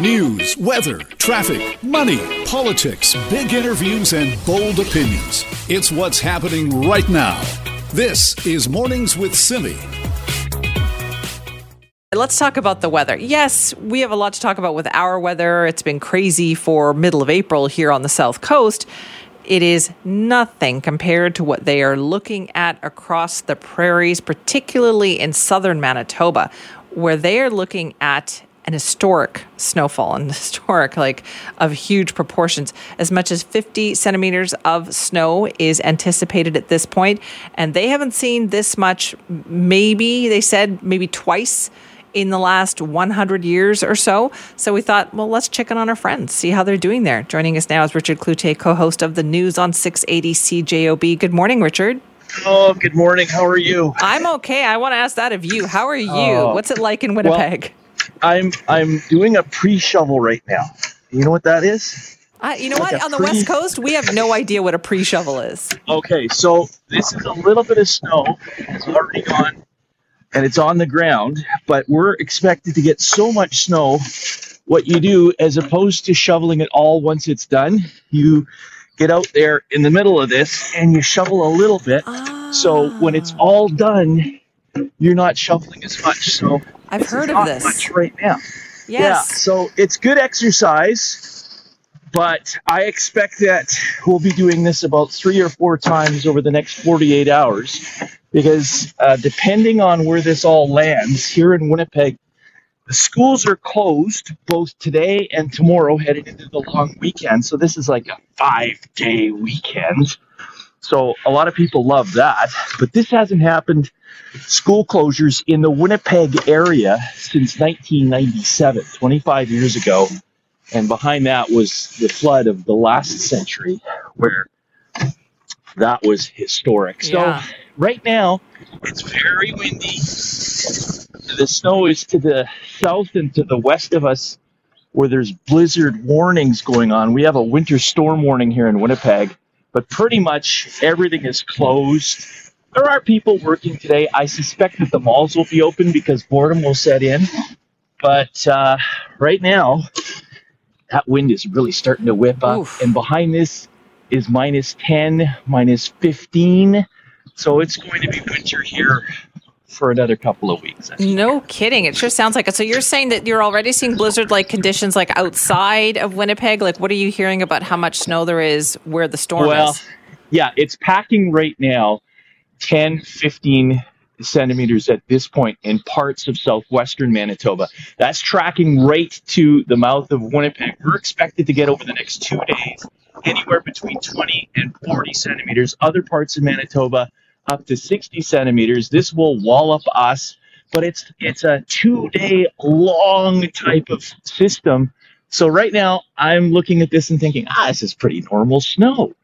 News, weather, traffic, money, politics, big interviews, and bold opinions. It's what's happening right now. This is Mornings with Simi. Let's talk about the weather. Yes, we have a lot to talk about with our weather. It's been crazy for middle of April here on the South Coast. It is nothing compared to what they are looking at across the prairies, particularly in southern Manitoba, where they are looking at an historic snowfall and historic like of huge proportions as much as 50 centimeters of snow is anticipated at this point and they haven't seen this much maybe they said maybe twice in the last 100 years or so. So we thought, well, let's check in on our friends, see how they're doing there. Joining us now is Richard Cloutier, co host of the news on 680 CJOB. Good morning, Richard. Oh, good morning. How are you? I'm okay. I want to ask that of you. How are you? Oh, What's it like in Winnipeg? Well, I'm I'm doing a pre-shovel right now. You know what that is? Uh, you know like what? On the pre- West Coast, we have no idea what a pre-shovel is. Okay, so this is a little bit of snow. It's already gone and it's on the ground, but we're expected to get so much snow. What you do, as opposed to shoveling it all once it's done, you get out there in the middle of this and you shovel a little bit. Oh. So when it's all done, you're not shoveling as much. So I've heard of this much right now. Yes. Yeah, so it's good exercise, but I expect that we'll be doing this about three or four times over the next 48 hours because uh, depending on where this all lands here in Winnipeg, the schools are closed both today and tomorrow, heading into the long weekend. So this is like a five-day weekend. So a lot of people love that, but this hasn't happened. School closures in the Winnipeg area since 1997, 25 years ago, and behind that was the flood of the last century, where that was historic. Yeah. So right now, it's very windy. The snow is to the south and to the west of us, where there's blizzard warnings going on. We have a winter storm warning here in Winnipeg, but pretty much everything is closed. There are people working today. I suspect that the malls will be open because boredom will set in. But uh, right now, that wind is really starting to whip up. Oof. And behind this is minus 10, minus 15. So it's going to be winter here for another couple of weeks. No kidding. It sure sounds like it. So you're saying that you're already seeing blizzard like conditions like outside of Winnipeg? Like what are you hearing about how much snow there is where the storm well, is? Yeah, it's packing right now 10, 15 centimeters at this point in parts of southwestern Manitoba. That's tracking right to the mouth of Winnipeg. We're expected to get over the next two days anywhere between 20 and 40 centimeters. Other parts of Manitoba up to 60 centimeters. This will wallop us, but it's it's a two-day long type of system. So right now I'm looking at this and thinking, ah, this is pretty normal snow.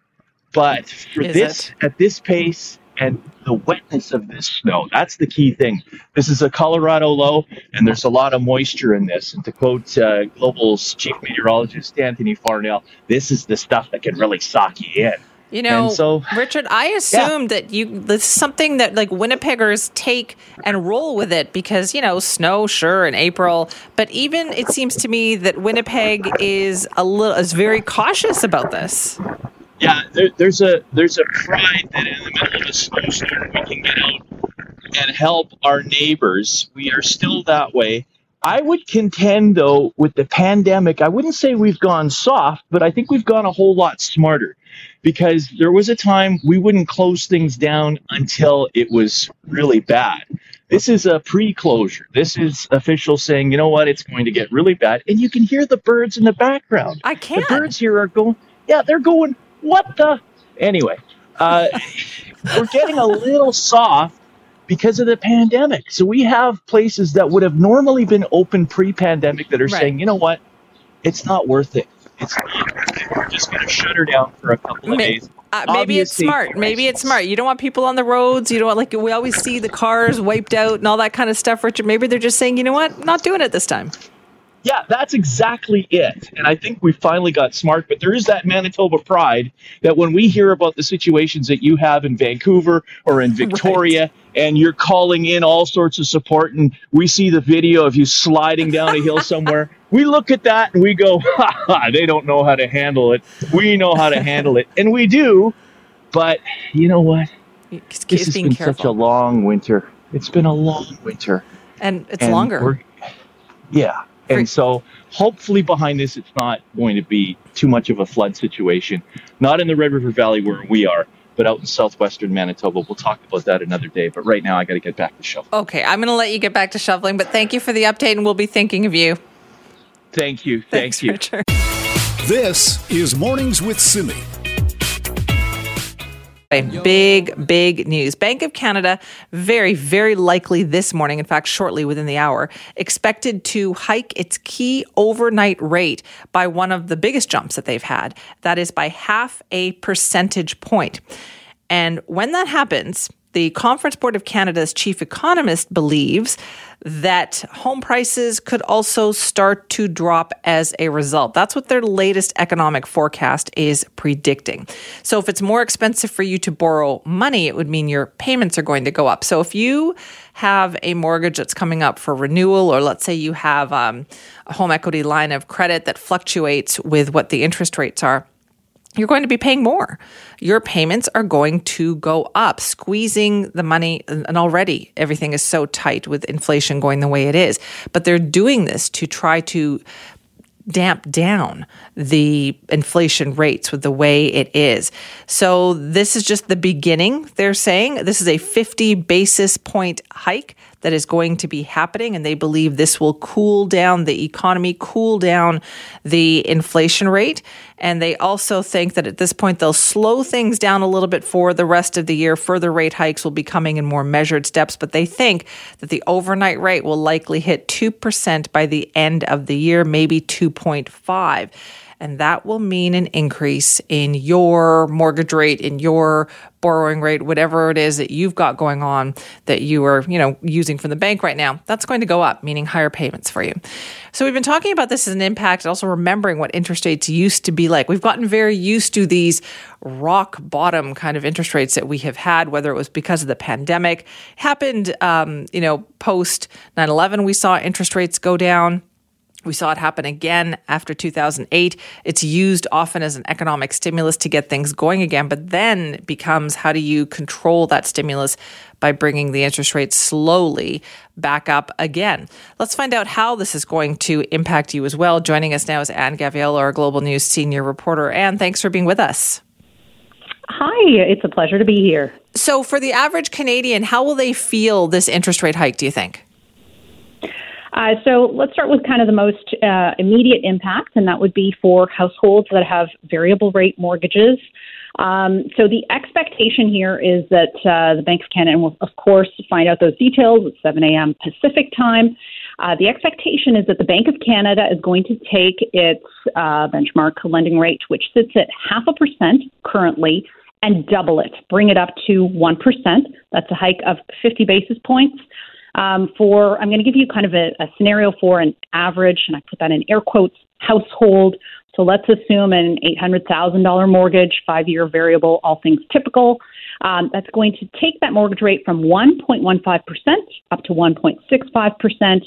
But for is this it? at this pace, and the wetness of this snow. That's the key thing. This is a Colorado low, and there's a lot of moisture in this. And to quote uh, Global's chief meteorologist Anthony Farnell, this is the stuff that can really sock you in. You know, so, Richard, I assumed yeah. that you this is something that like Winnipeggers take and roll with it because you know snow, sure, in April, but even it seems to me that Winnipeg is a little is very cautious about this yeah, there, there's a there's a pride that in the middle of a snowstorm we can get out and help our neighbors. We are still that way. I would contend, though, with the pandemic, I wouldn't say we've gone soft, but I think we've gone a whole lot smarter because there was a time we wouldn't close things down until it was really bad. This is a pre closure. This is officials saying, you know what, it's going to get really bad. And you can hear the birds in the background. I can't. The birds here are going, yeah, they're going what the? Anyway, uh, we're getting a little soft because of the pandemic. So we have places that would have normally been open pre-pandemic that are right. saying, you know what, it's not worth it. It's not worth it. We're just going to shut her down for a couple of days. Uh, maybe it's smart. Maybe it's smart. You don't want people on the roads. You don't want, like we always see the cars wiped out and all that kind of stuff, Richard. Maybe they're just saying, you know what, not doing it this time. Yeah, that's exactly it. And I think we finally got smart, but there is that Manitoba pride that when we hear about the situations that you have in Vancouver or in Victoria, right. and you're calling in all sorts of support, and we see the video of you sliding down a hill somewhere, we look at that and we go, ha, ha, they don't know how to handle it. We know how to handle it. And we do, but you know what? Just this has been careful. such a long winter. It's been a long winter. And it's and longer. Yeah. And so hopefully behind this, it's not going to be too much of a flood situation. Not in the Red River Valley where we are, but out in southwestern Manitoba. We'll talk about that another day. But right now, I got to get back to shoveling. Okay, I'm going to let you get back to shoveling. But thank you for the update, and we'll be thinking of you. Thank you. Thank Thanks, you. Richard. This is Mornings with Simi. Big, big news. Bank of Canada, very, very likely this morning, in fact, shortly within the hour, expected to hike its key overnight rate by one of the biggest jumps that they've had. That is by half a percentage point. And when that happens, the Conference Board of Canada's chief economist believes that home prices could also start to drop as a result. That's what their latest economic forecast is predicting. So, if it's more expensive for you to borrow money, it would mean your payments are going to go up. So, if you have a mortgage that's coming up for renewal, or let's say you have um, a home equity line of credit that fluctuates with what the interest rates are, you're going to be paying more. Your payments are going to go up, squeezing the money. And already everything is so tight with inflation going the way it is. But they're doing this to try to damp down the inflation rates with the way it is. So this is just the beginning, they're saying. This is a 50 basis point hike that is going to be happening. And they believe this will cool down the economy, cool down the inflation rate. And they also think that at this point, they'll slow things down a little bit for the rest of the year. Further rate hikes will be coming in more measured steps, but they think that the overnight rate will likely hit 2% by the end of the year, maybe 2.5 and that will mean an increase in your mortgage rate, in your borrowing rate, whatever it is that you've got going on that you are, you know, using from the bank right now. That's going to go up, meaning higher payments for you. So we've been talking about this as an impact, also remembering what interest rates used to be like. We've gotten very used to these rock bottom kind of interest rates that we have had, whether it was because of the pandemic, happened, um, you know, post 9/11. We saw interest rates go down we saw it happen again after 2008. It's used often as an economic stimulus to get things going again, but then becomes how do you control that stimulus by bringing the interest rate slowly back up again? Let's find out how this is going to impact you as well. Joining us now is Anne Gaviola, our Global News senior reporter. Anne, thanks for being with us. Hi, it's a pleasure to be here. So, for the average Canadian, how will they feel this interest rate hike, do you think? Uh, so let's start with kind of the most uh, immediate impact, and that would be for households that have variable rate mortgages. Um, so the expectation here is that uh, the Bank of Canada will, of course, find out those details at 7 a.m. Pacific time. Uh, the expectation is that the Bank of Canada is going to take its uh, benchmark lending rate, which sits at half a percent currently, and double it, bring it up to 1%. That's a hike of 50 basis points um, for, I'm going to give you kind of a, a scenario for an average, and I put that in air quotes, household. So let's assume an $800,000 mortgage, five year variable, all things typical. Um, that's going to take that mortgage rate from 1.15% up to 1.65%.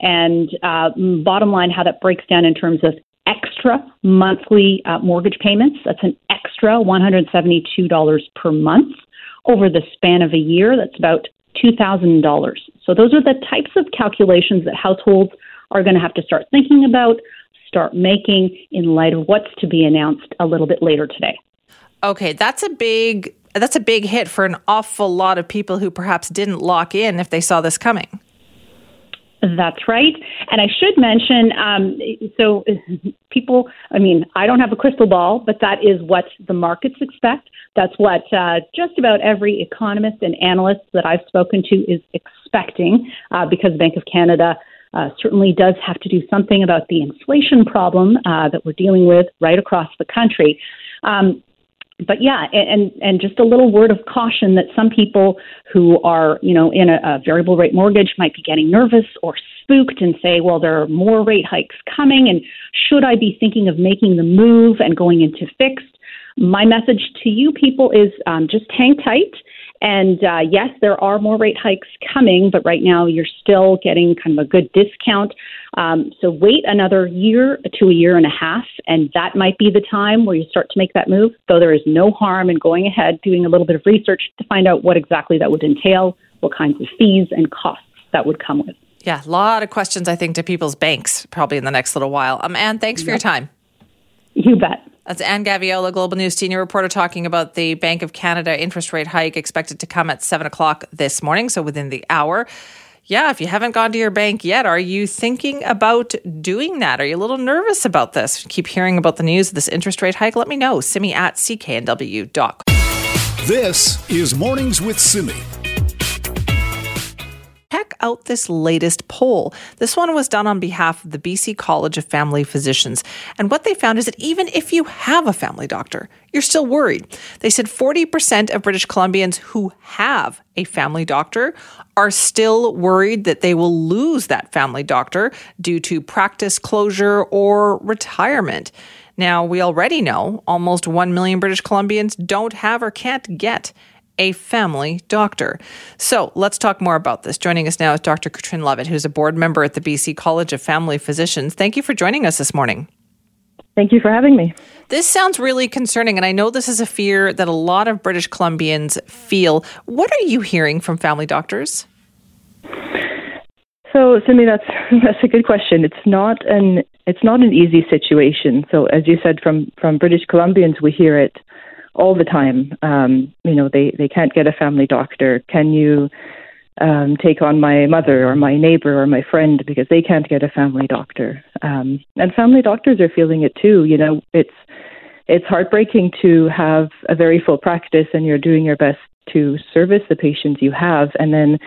And uh, bottom line, how that breaks down in terms of extra monthly uh, mortgage payments. That's an extra $172 per month over the span of a year. That's about $2,000. So those are the types of calculations that households are going to have to start thinking about, start making in light of what's to be announced a little bit later today. Okay, that's a big that's a big hit for an awful lot of people who perhaps didn't lock in if they saw this coming. That's right. And I should mention um, so people, I mean, I don't have a crystal ball, but that is what the markets expect. That's what uh, just about every economist and analyst that I've spoken to is expecting uh, because Bank of Canada. Uh, certainly does have to do something about the inflation problem uh, that we're dealing with right across the country. Um, but yeah, and and just a little word of caution that some people who are you know in a, a variable rate mortgage might be getting nervous or spooked and say, well, there are more rate hikes coming, and should I be thinking of making the move and going into fixed? My message to you people is um, just hang tight. And uh, yes, there are more rate hikes coming, but right now you're still getting kind of a good discount. Um, so wait another year to a year and a half, and that might be the time where you start to make that move. Though there is no harm in going ahead, doing a little bit of research to find out what exactly that would entail, what kinds of fees and costs that would come with. Yeah, a lot of questions, I think, to people's banks probably in the next little while. Um, Anne, thanks for your time. You bet. That's Anne Gaviola, Global News senior reporter, talking about the Bank of Canada interest rate hike expected to come at 7 o'clock this morning, so within the hour. Yeah, if you haven't gone to your bank yet, are you thinking about doing that? Are you a little nervous about this? Keep hearing about the news of this interest rate hike? Let me know. Simi at cknw.com. This is Mornings with Simi check out this latest poll. This one was done on behalf of the BC College of Family Physicians. And what they found is that even if you have a family doctor, you're still worried. They said 40% of British Columbians who have a family doctor are still worried that they will lose that family doctor due to practice closure or retirement. Now, we already know almost 1 million British Columbians don't have or can't get a family doctor. So let's talk more about this. Joining us now is Dr. Katrin Lovett, who's a board member at the BC College of Family Physicians. Thank you for joining us this morning. Thank you for having me. This sounds really concerning, and I know this is a fear that a lot of British Columbians feel. What are you hearing from family doctors? So, Simi, that's that's a good question. It's not an it's not an easy situation. So, as you said, from from British Columbians, we hear it all the time. Um, you know, they, they can't get a family doctor. Can you um, take on my mother or my neighbor or my friend because they can't get a family doctor? Um, and family doctors are feeling it too. You know, it's it's heartbreaking to have a very full practice and you're doing your best to service the patients you have, and then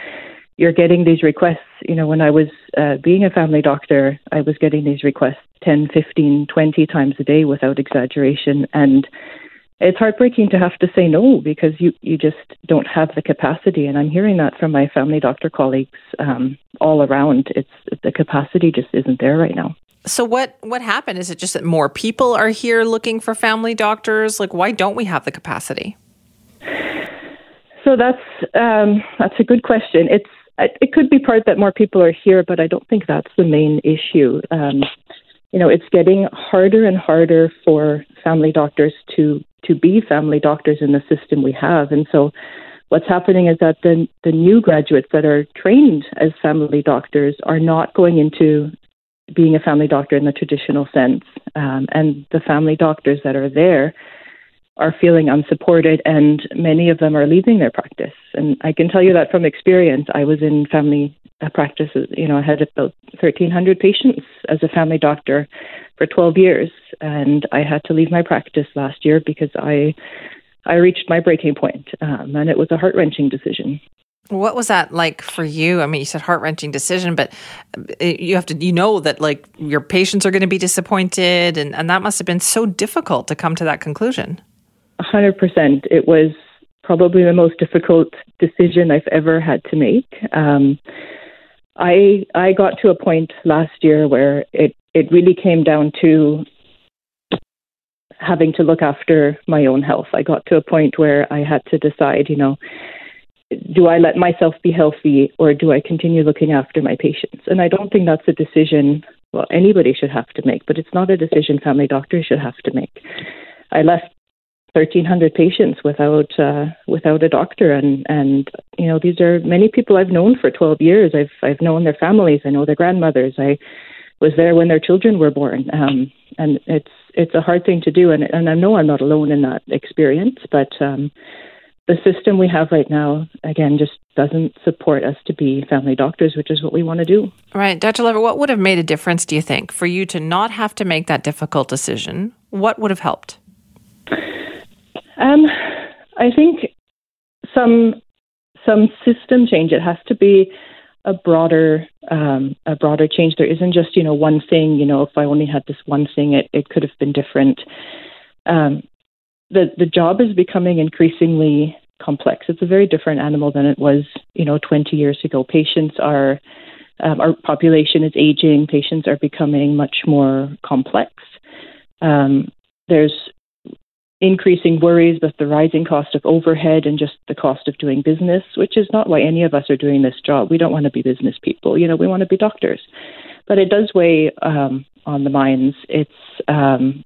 you're getting these requests. You know, when I was uh, being a family doctor, I was getting these requests 10, 15, 20 times a day without exaggeration. And it's heartbreaking to have to say no because you you just don't have the capacity. And i'm hearing that from my family doctor colleagues um, all around. It's the capacity just isn't there right now. So what what happened? Is it just that more people are here looking for family doctors? Like why don't we have the capacity? So that's um, that's a good question. It's it could be part that more people are here but i don't think that's the main issue. Um, you know, it's getting harder and harder for family doctors to to be family doctors in the system we have. And so what's happening is that the the new graduates that are trained as family doctors are not going into being a family doctor in the traditional sense. Um, and the family doctors that are there are feeling unsupported, and many of them are leaving their practice. And I can tell you that from experience. I was in family uh, practices. You know, I had about 1,300 patients as a family doctor for 12 years, and I had to leave my practice last year because I I reached my breaking point, um, and it was a heart wrenching decision. What was that like for you? I mean, you said heart wrenching decision, but uh, you have to, you know, that like your patients are going to be disappointed, and, and that must have been so difficult to come to that conclusion. 100%. It was probably the most difficult decision I've ever had to make. Um, I I got to a point last year where it it really came down to having to look after my own health. I got to a point where I had to decide, you know, do I let myself be healthy or do I continue looking after my patients? And I don't think that's a decision well anybody should have to make, but it's not a decision family doctors should have to make. I left 1,300 patients without uh, without a doctor, and and you know these are many people I've known for 12 years. I've I've known their families. I know their grandmothers. I was there when their children were born, um, and it's it's a hard thing to do. And and I know I'm not alone in that experience, but um, the system we have right now, again, just doesn't support us to be family doctors, which is what we want to do. Right. Dr. Lovett, what would have made a difference, do you think, for you to not have to make that difficult decision? What would have helped? Um, I think some some system change. It has to be a broader um, a broader change. There isn't just you know one thing. You know, if I only had this one thing, it it could have been different. Um, the the job is becoming increasingly complex. It's a very different animal than it was you know 20 years ago. Patients are Um, our population is aging, patients are becoming much more complex. Um, there's increasing worries with the rising cost of overhead and just the cost of doing business, which is not why any of us are doing this job. We don't want to be business people, you know, we want to be doctors. But it does weigh um, on the minds. It's um,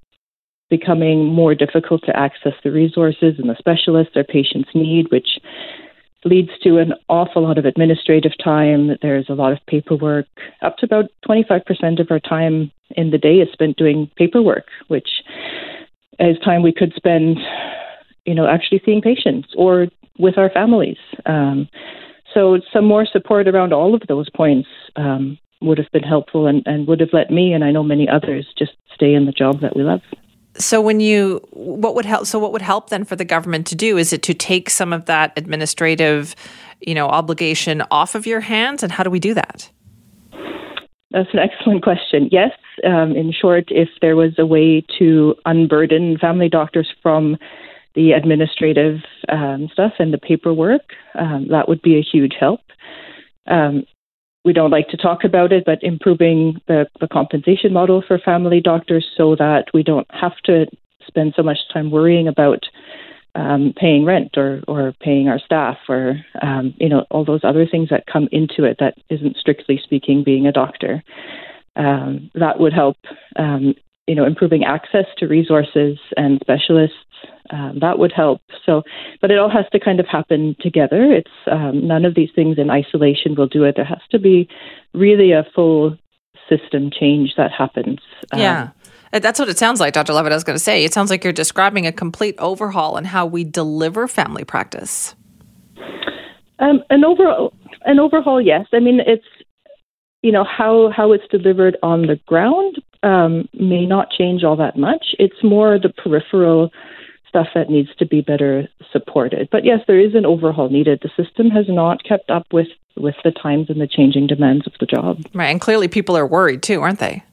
becoming more difficult to access the resources and the specialists our patients need, which leads to an awful lot of administrative time. There's a lot of paperwork. Up to about 25% of our time in the day is spent doing paperwork, which is time we could spend, you know, actually seeing patients or with our families. Um, so some more support around all of those points um, would have been helpful and, and would have let me and I know many others just stay in the job that we love. So when you what would help so what would help then for the government to do is it to take some of that administrative, you know, obligation off of your hands and how do we do that? That's an excellent question. Yes, um, in short, if there was a way to unburden family doctors from the administrative um, stuff and the paperwork, um, that would be a huge help. Um, we don't like to talk about it, but improving the, the compensation model for family doctors so that we don't have to spend so much time worrying about um, paying rent or, or paying our staff or um, you know all those other things that come into it that isn't strictly speaking being a doctor. Um, that would help um, you know improving access to resources and specialists um, that would help. So, but it all has to kind of happen together. It's um, none of these things in isolation will do it. There has to be really a full system change that happens. Yeah. Uh, that's what it sounds like, Dr. Lovett. I was going to say, it sounds like you're describing a complete overhaul in how we deliver family practice. Um, an overall, an overhaul, yes. I mean, it's you know how how it's delivered on the ground um, may not change all that much. It's more the peripheral stuff that needs to be better supported. But yes, there is an overhaul needed. The system has not kept up with with the times and the changing demands of the job. Right, and clearly people are worried too, aren't they?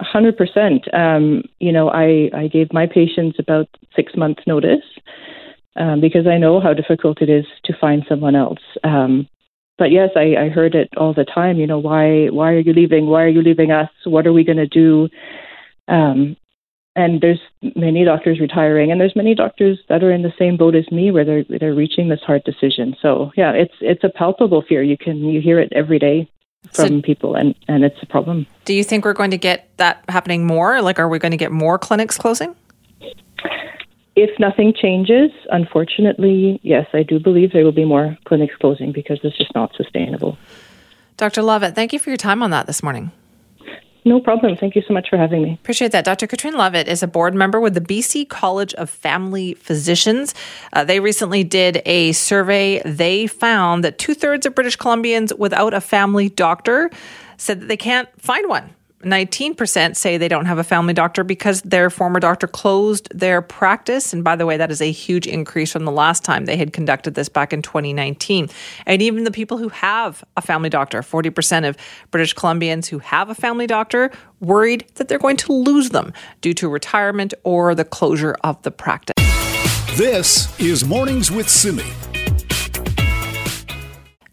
Hundred percent. um. You know, I I gave my patients about six months notice um, because I know how difficult it is to find someone else. Um, but yes, I, I heard it all the time. You know, why why are you leaving? Why are you leaving us? What are we going to do? Um, and there's many doctors retiring and there's many doctors that are in the same boat as me where they're they're reaching this hard decision so yeah it's it's a palpable fear you can you hear it every day from so, people and and it's a problem. do you think we're going to get that happening more? Like are we going to get more clinics closing? If nothing changes unfortunately yes i do believe there will be more clinics closing because it's just not sustainable. Dr Lovett, thank you for your time on that this morning no problem. Thank you so much for having me. Appreciate that. Dr. Katrine Lovett is a board member with the BC College of Family Physicians. Uh, they recently did a survey. They found that two thirds of British Columbians without a family doctor said that they can't find one. 19% say they don't have a family doctor because their former doctor closed their practice. And by the way, that is a huge increase from the last time they had conducted this back in 2019. And even the people who have a family doctor, 40% of British Columbians who have a family doctor, worried that they're going to lose them due to retirement or the closure of the practice. This is Mornings with Simi.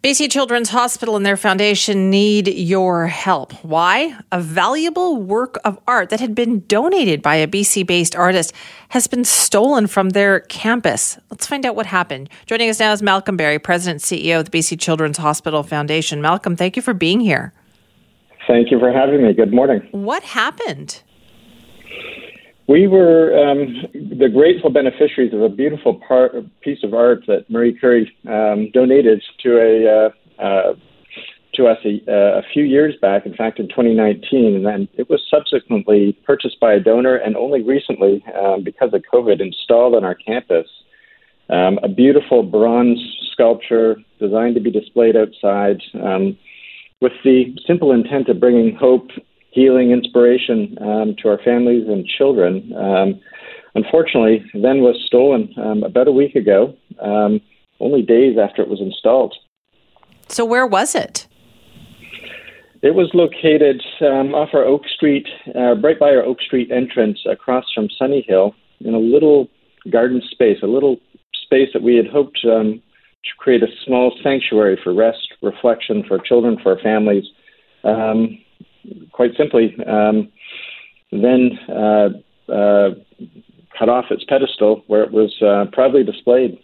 BC Children's Hospital and their foundation need your help. Why? A valuable work of art that had been donated by a BC based artist has been stolen from their campus. Let's find out what happened. Joining us now is Malcolm Berry, President and CEO of the BC Children's Hospital Foundation. Malcolm, thank you for being here. Thank you for having me. Good morning. What happened? We were um, the grateful beneficiaries of a beautiful piece of art that Marie Khouri um, donated to a uh, uh, to us a, uh, a, few years back. In fact, in 2019, and then it was subsequently purchased by a donor, and only recently, um, because of COVID, installed on our campus. Um, a beautiful bronze sculpture designed to be displayed outside, um, with the simple intent of bringing hope healing inspiration um, to our families and children. Um, unfortunately, then was stolen um, about a week ago, um, only days after it was installed. So, where was it? It was located um, off our Oak Street, uh, right by our Oak Street entrance, across from Sunny Hill, in a little garden space, a little space that we had hoped um, to create a small sanctuary for rest, reflection for children, for our families, um, quite simply, um, then uh, uh, cut off its pedestal where it was uh, proudly displayed.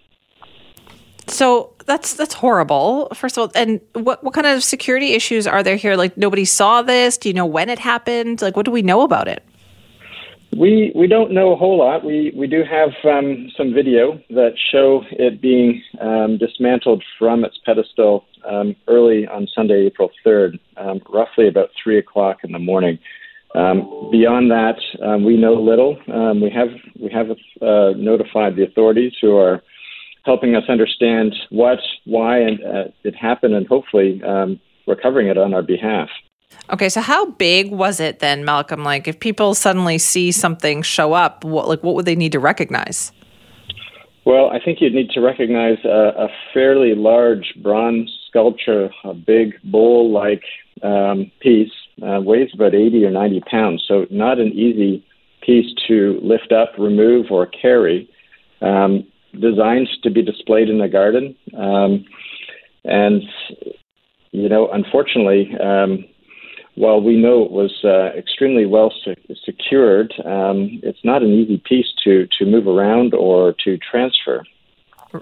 So that's that's horrible. First of all, and what what kind of security issues are there here? Like nobody saw this. Do you know when it happened? Like what do we know about it? We we don't know a whole lot. We we do have um, some video that show it being um, dismantled from its pedestal um, early on Sunday, April third, um, roughly about three o'clock in the morning. Um, beyond that, um, we know little. we have we have uh, notified the authorities who are helping us understand what, why, and uh, it happened, and hopefully recovering it on our behalf. Okay, so how big was it then, Malcolm? Like, if people suddenly see something show up, what like what would they need to recognize? Well, I think you'd need to recognize a, a fairly large bronze sculpture, a big bowl-like um, piece, uh, weighs about 80 or 90 pounds, so not an easy piece to lift up, remove, or carry. Um, designed to be displayed in the garden. Um, and, you know, unfortunately, um, while we know it was uh, extremely well se- secured, um, it's not an easy piece to, to move around or to transfer.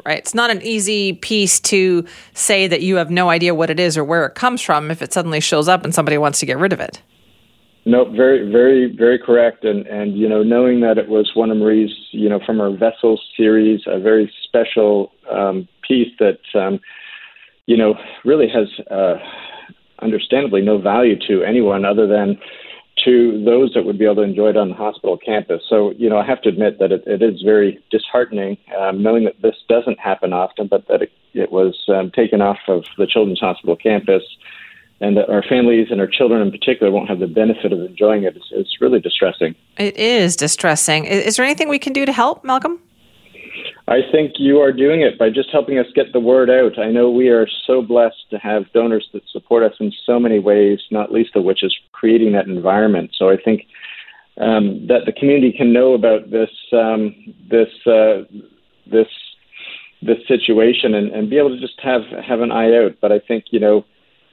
Right. It's not an easy piece to say that you have no idea what it is or where it comes from if it suddenly shows up and somebody wants to get rid of it. No, very, very, very correct. And and you know, knowing that it was one of Marie's, you know, from her vessel series, a very special um, piece that, um, you know, really has, uh, understandably, no value to anyone other than to those that would be able to enjoy it on the hospital campus. So, you know, I have to admit that it, it is very disheartening um, knowing that this doesn't happen often, but that it, it was um, taken off of the Children's Hospital campus and that our families and our children in particular won't have the benefit of enjoying it. It's, it's really distressing. It is distressing. Is, is there anything we can do to help, Malcolm? I think you are doing it by just helping us get the word out. I know we are so blessed to have donors that support us in so many ways, not least of which is creating that environment. So I think um, that the community can know about this um, this uh, this this situation and, and be able to just have have an eye out. But I think you know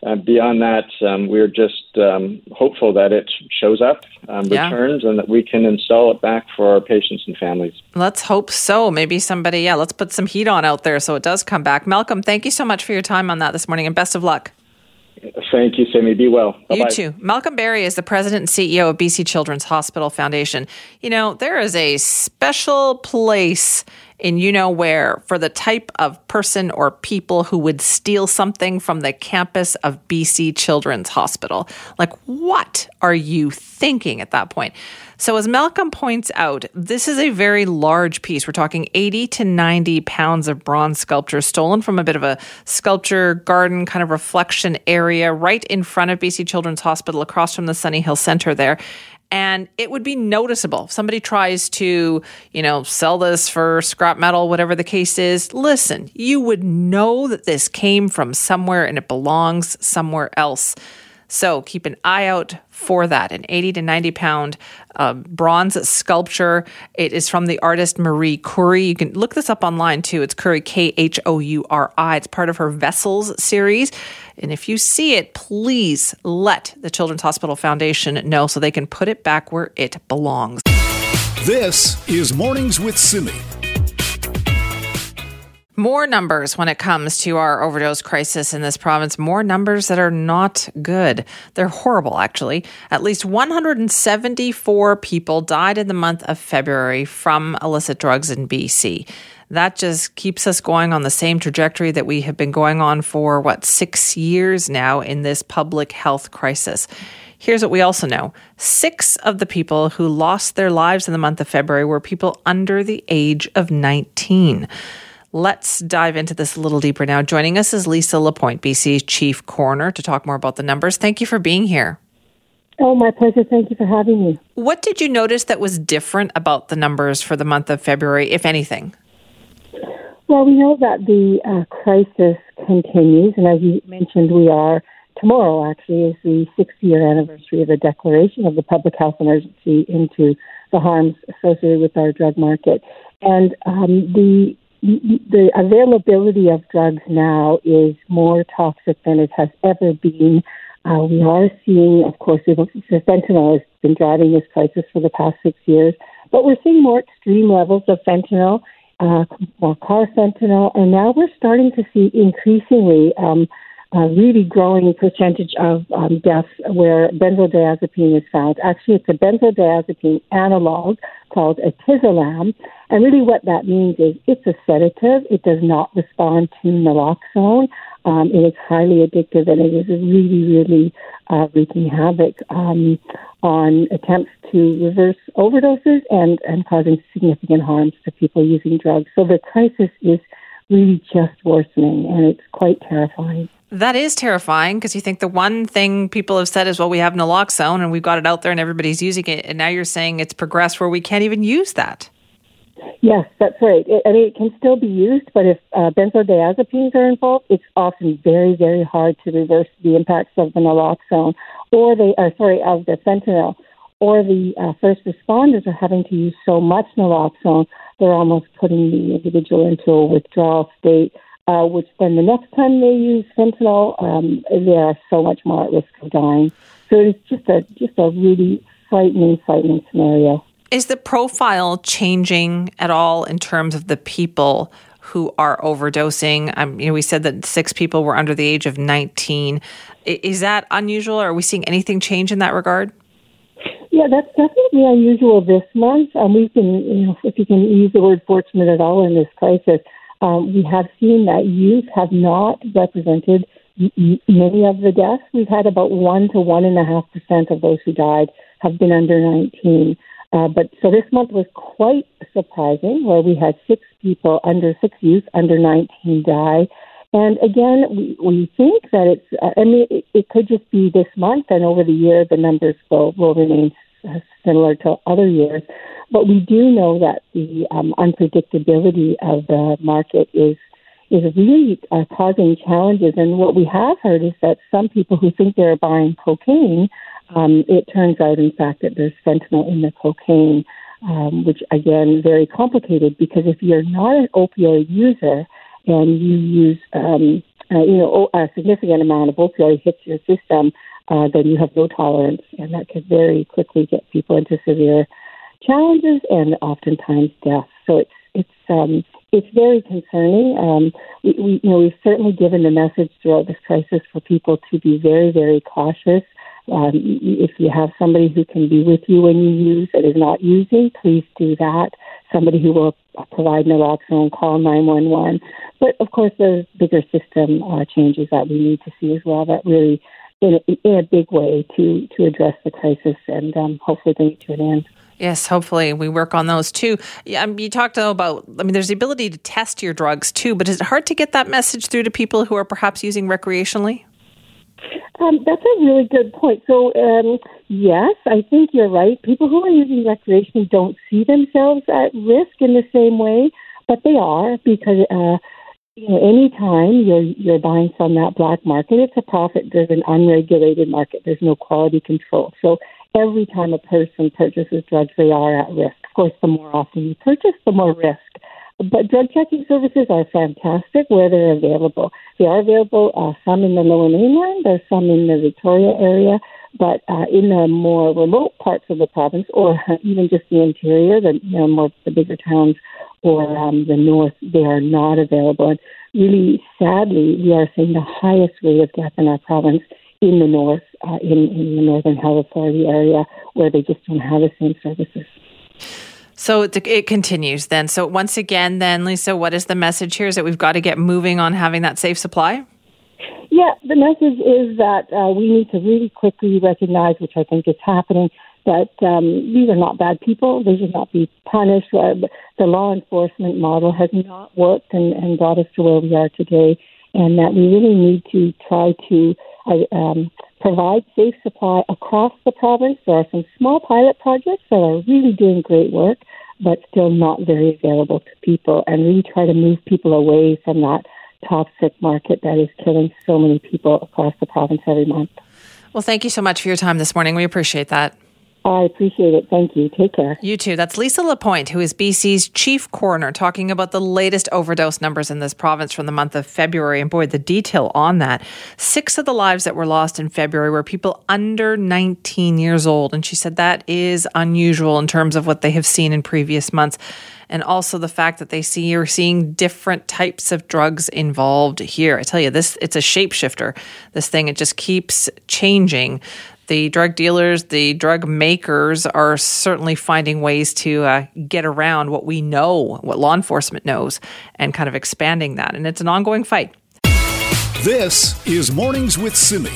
uh, beyond that, um, we're just um, hopeful that it shows up, um, yeah. returns, and that we can install it back for our patients and families. Let's hope so. Maybe somebody, yeah, let's put some heat on out there so it does come back. Malcolm, thank you so much for your time on that this morning, and best of luck. Thank you, Simi. Be well. Bye-bye. You too. Malcolm Berry is the president and CEO of BC Children's Hospital Foundation. You know, there is a special place in you know where for the type of person or people who would steal something from the campus of BC Children's Hospital. Like, what are you thinking at that point? So, as Malcolm points out, this is a very large piece. We're talking 80 to 90 pounds of bronze sculpture stolen from a bit of a sculpture garden kind of reflection area right in front of BC Children's Hospital across from the Sunny Hill Center there and it would be noticeable. If somebody tries to, you know, sell this for scrap metal, whatever the case is, listen, you would know that this came from somewhere and it belongs somewhere else. So keep an eye out for that. An 80 to 90 pound uh, bronze sculpture. It is from the artist Marie Khouri. You can look this up online too. It's Khouri, K H O U R I. It's part of her Vessels series. And if you see it, please let the Children's Hospital Foundation know so they can put it back where it belongs. This is Mornings with Simi. More numbers when it comes to our overdose crisis in this province. More numbers that are not good. They're horrible, actually. At least 174 people died in the month of February from illicit drugs in BC that just keeps us going on the same trajectory that we have been going on for, what, six years now in this public health crisis. Here's what we also know six of the people who lost their lives in the month of February were people under the age of 19. Let's dive into this a little deeper now. Joining us is Lisa Lapointe, BC's chief coroner, to talk more about the numbers. Thank you for being here. Oh, my pleasure. Thank you for having me. What did you notice that was different about the numbers for the month of February, if anything? Well, we know that the uh, crisis continues, and as you mentioned, we are tomorrow actually is the sixth year anniversary of the declaration of the public health emergency into the harms associated with our drug market, and um, the the availability of drugs now is more toxic than it has ever been. Uh, we are seeing, of course, fentanyl has been driving this crisis for the past six years, but we're seeing more extreme levels of fentanyl, uh, more carfentanil, and now we're starting to see increasingly um, a really growing percentage of um, deaths where benzodiazepine is found. Actually, it's a benzodiazepine analog called etizolam. And really what that means is it's a sedative. It does not respond to naloxone. Um, it is highly addictive and it is really, really uh, wreaking havoc um, on attempts to reverse overdoses and, and causing significant harms to people using drugs. So the crisis is really just worsening and it's quite terrifying. That is terrifying because you think the one thing people have said is, well, we have naloxone and we've got it out there and everybody's using it. And now you're saying it's progressed where we can't even use that. Yes, that's right. It, I mean, it can still be used, but if uh, benzodiazepines are involved, it's often very, very hard to reverse the impacts of the naloxone or the, uh, sorry, of the fentanyl. Or the uh, first responders are having to use so much naloxone, they're almost putting the individual into a withdrawal state uh, which then the next time they use fentanyl, um, they are so much more at risk of dying. So it's just a just a really frightening, frightening scenario. Is the profile changing at all in terms of the people who are overdosing? Um, you know, we said that six people were under the age of 19. Is that unusual? Are we seeing anything change in that regard? Yeah, that's definitely unusual this month. Um, we've been, you know, if you can use the word fortunate at all in this crisis, um, we have seen that youth have not represented many of the deaths. We've had about one to one and a half percent of those who died have been under 19. Uh, but so this month was quite surprising, where we had six people under six youth under 19 die. And again, we, we think that it's, uh, I mean, it, it could just be this month, and over the year, the numbers will, will remain similar to other years. But we do know that the um, unpredictability of the market is is really uh, causing challenges. And what we have heard is that some people who think they're buying cocaine, um, it turns out, in fact, that there's fentanyl in the cocaine, um, which again very complicated because if you're not an opioid user and you use um, uh, you know a significant amount of opioid hits your system, uh, then you have no tolerance, and that can very quickly get people into severe challenges and oftentimes death. So it's it's um, it's very concerning. Um, we, we, you know, we've certainly given the message throughout this crisis for people to be very, very cautious. Um, if you have somebody who can be with you when you use and is not using, please do that. Somebody who will provide naloxone, call 911. But of course, there's bigger system uh, changes that we need to see as well that really, in a, in a big way, to to address the crisis and um, hopefully bring it to an end. Yes, hopefully we work on those too. Yeah, um, you talked about, I mean, there's the ability to test your drugs too, but is it hard to get that message through to people who are perhaps using recreationally? Um, that's a really good point. So, um, yes, I think you're right. People who are using recreationally don't see themselves at risk in the same way, but they are because, uh, you know, anytime you're you're buying from that black market, it's a profit-driven, unregulated market. There's no quality control. So every time a person purchases drugs, they are at risk. Of course, the more often you purchase, the more risk. But drug checking services are fantastic where they're available. They are available, uh, some in the lower mainland, there's some in the Victoria area, but uh, in the more remote parts of the province, or even just the interior, the you know, more the bigger towns or um, the north, they are not available. And really, sadly, we are seeing the highest rate of death in our province in the north, uh, in, in the Northern Health Authority area, where they just don't have the same services. So it, continues then. So once again, then Lisa, what is the message here? Is that we've got to get moving on having that safe supply? Yeah, the message is that uh, we need to really quickly recognize, which I think is happening, that um, these are not bad people. They should not be punished. Uh, the law enforcement model has not worked and, and brought us to where we are today, and that we really need to try to um, provide safe supply across the province. There are some small pilot projects that are really doing great work, but still not very available to people, and really try to move people away from that toxic market that is killing so many people across the province every month. Well, thank you so much for your time this morning. We appreciate that. I appreciate it. Thank you. Take care. You too. That's Lisa Lapointe, who is BC's chief coroner, talking about the latest overdose numbers in this province from the month of February. And boy, the detail on that. Six of the lives that were lost in February were people under 19 years old. And she said that is unusual in terms of what they have seen in previous months. And also the fact that they see are seeing different types of drugs involved here. I tell you, this it's a shapeshifter. This thing, it just keeps changing the drug dealers, the drug makers are certainly finding ways to uh, get around what we know, what law enforcement knows, and kind of expanding that. And it's an ongoing fight. This is Mornings with Simi.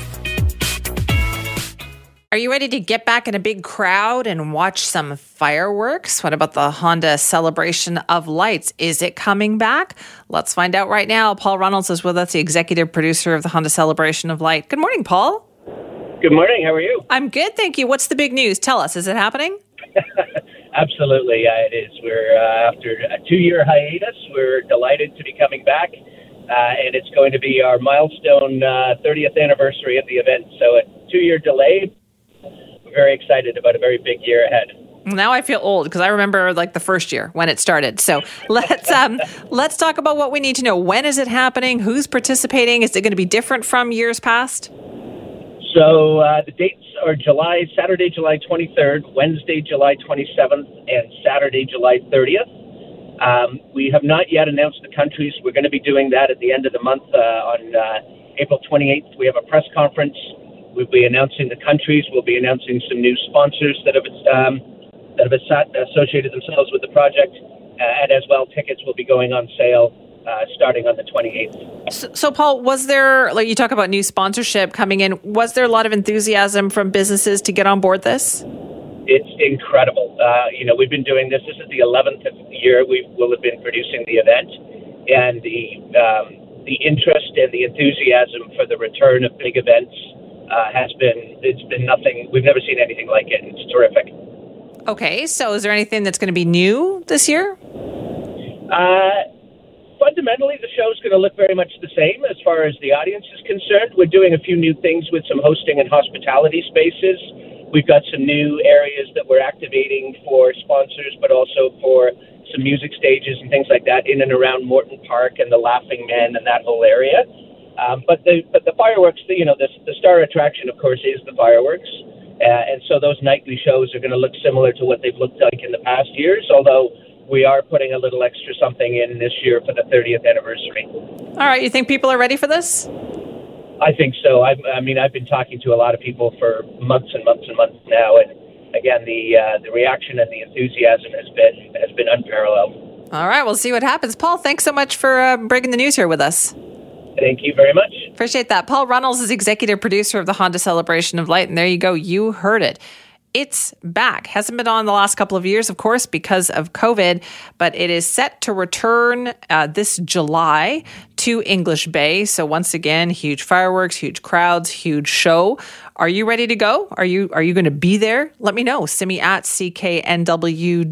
Are you ready to get back in a big crowd and watch some fireworks? What about the Honda Celebration of Lights? Is it coming back? Let's find out right now. Paul Runnals is with us, the executive producer of the Honda Celebration of Light. Good morning, Paul. Good morning. How are you? I'm good, thank you. What's the big news? Tell us. Is it happening? Absolutely, uh, it is. We're uh, after a two-year hiatus. We're delighted to be coming back, uh, and it's going to be our milestone 30th uh, anniversary of the event. So a two-year delay. We're very excited about a very big year ahead. Now I feel old because I remember like the first year when it started. So let's um, let's talk about what we need to know. When is it happening? Who's participating? Is it going to be different from years past? So uh, the dates are July, Saturday, July 23rd, Wednesday, July 27th, and Saturday, July 30th. Um, we have not yet announced the countries. We're going to be doing that at the end of the month uh, on uh, April 28th. We have a press conference. We'll be announcing the countries. We'll be announcing some new sponsors that have um, that have associated themselves with the project, uh, and as well, tickets will be going on sale uh, starting on the 28th. So, so, Paul, was there, like you talk about new sponsorship coming in, was there a lot of enthusiasm from businesses to get on board this? It's incredible. Uh, you know, we've been doing this. This is the 11th year we will have been producing the event, and the um, the interest and the enthusiasm for the return of big events uh, has been it's been nothing. We've never seen anything like it. It's terrific. Okay, so is there anything that's going to be new this year? Uh, fundamentally, the show is going to look very much the same as far as the audience is concerned. We're doing a few new things with some hosting and hospitality spaces. We've got some new areas that we're activating for sponsors, but also for some music stages and things like that in and around Morton Park and the Laughing Men and that whole area. Um, but the but the fireworks, the, you know, the, the star attraction, of course, is the fireworks. Uh, and so those nightly shows are going to look similar to what they've looked like in the past years, although we are putting a little extra something in this year for the 30th anniversary. All right, you think people are ready for this? I think so. I, I mean, I've been talking to a lot of people for months and months and months now, and again, the uh, the reaction and the enthusiasm has been has been unparalleled. All right, we'll see what happens. Paul, thanks so much for uh, breaking the news here with us. Thank you very much. Appreciate that. Paul Runnals is executive producer of the Honda Celebration of Light, and there you go. You heard it it's back. Hasn't been on the last couple of years, of course, because of COVID, but it is set to return uh, this July to English Bay. So once again, huge fireworks, huge crowds, huge show. Are you ready to go? Are you are you going to be there? Let me know. Simi at cknw.com.